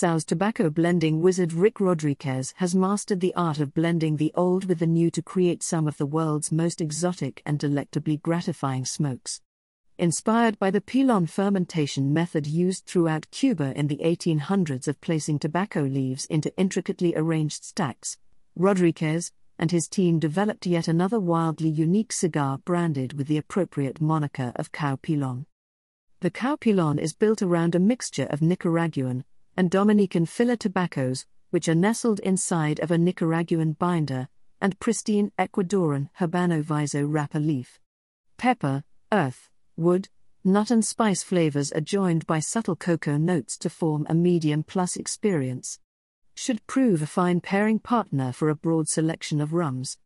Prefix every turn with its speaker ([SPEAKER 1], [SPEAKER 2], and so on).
[SPEAKER 1] CAO's tobacco blending wizard Rick Rodriguez has mastered the art of blending the old with the new to create some of the world's most exotic and delectably gratifying smokes. Inspired by the pilon fermentation method used throughout Cuba in the 1800s of placing tobacco leaves into intricately arranged stacks, Rodriguez and his team developed yet another wildly unique cigar branded with the appropriate moniker of CAO Pilon. The CAO Pilon is built around a mixture of Nicaraguan and Dominican filler tobaccos, which are nestled inside of a Nicaraguan binder, and pristine Ecuadorian Habano Viso wrapper leaf. Pepper, earth, wood, nut, and spice flavors are joined by subtle cocoa notes to form a medium plus experience. Should prove a fine pairing partner for a broad selection of rums.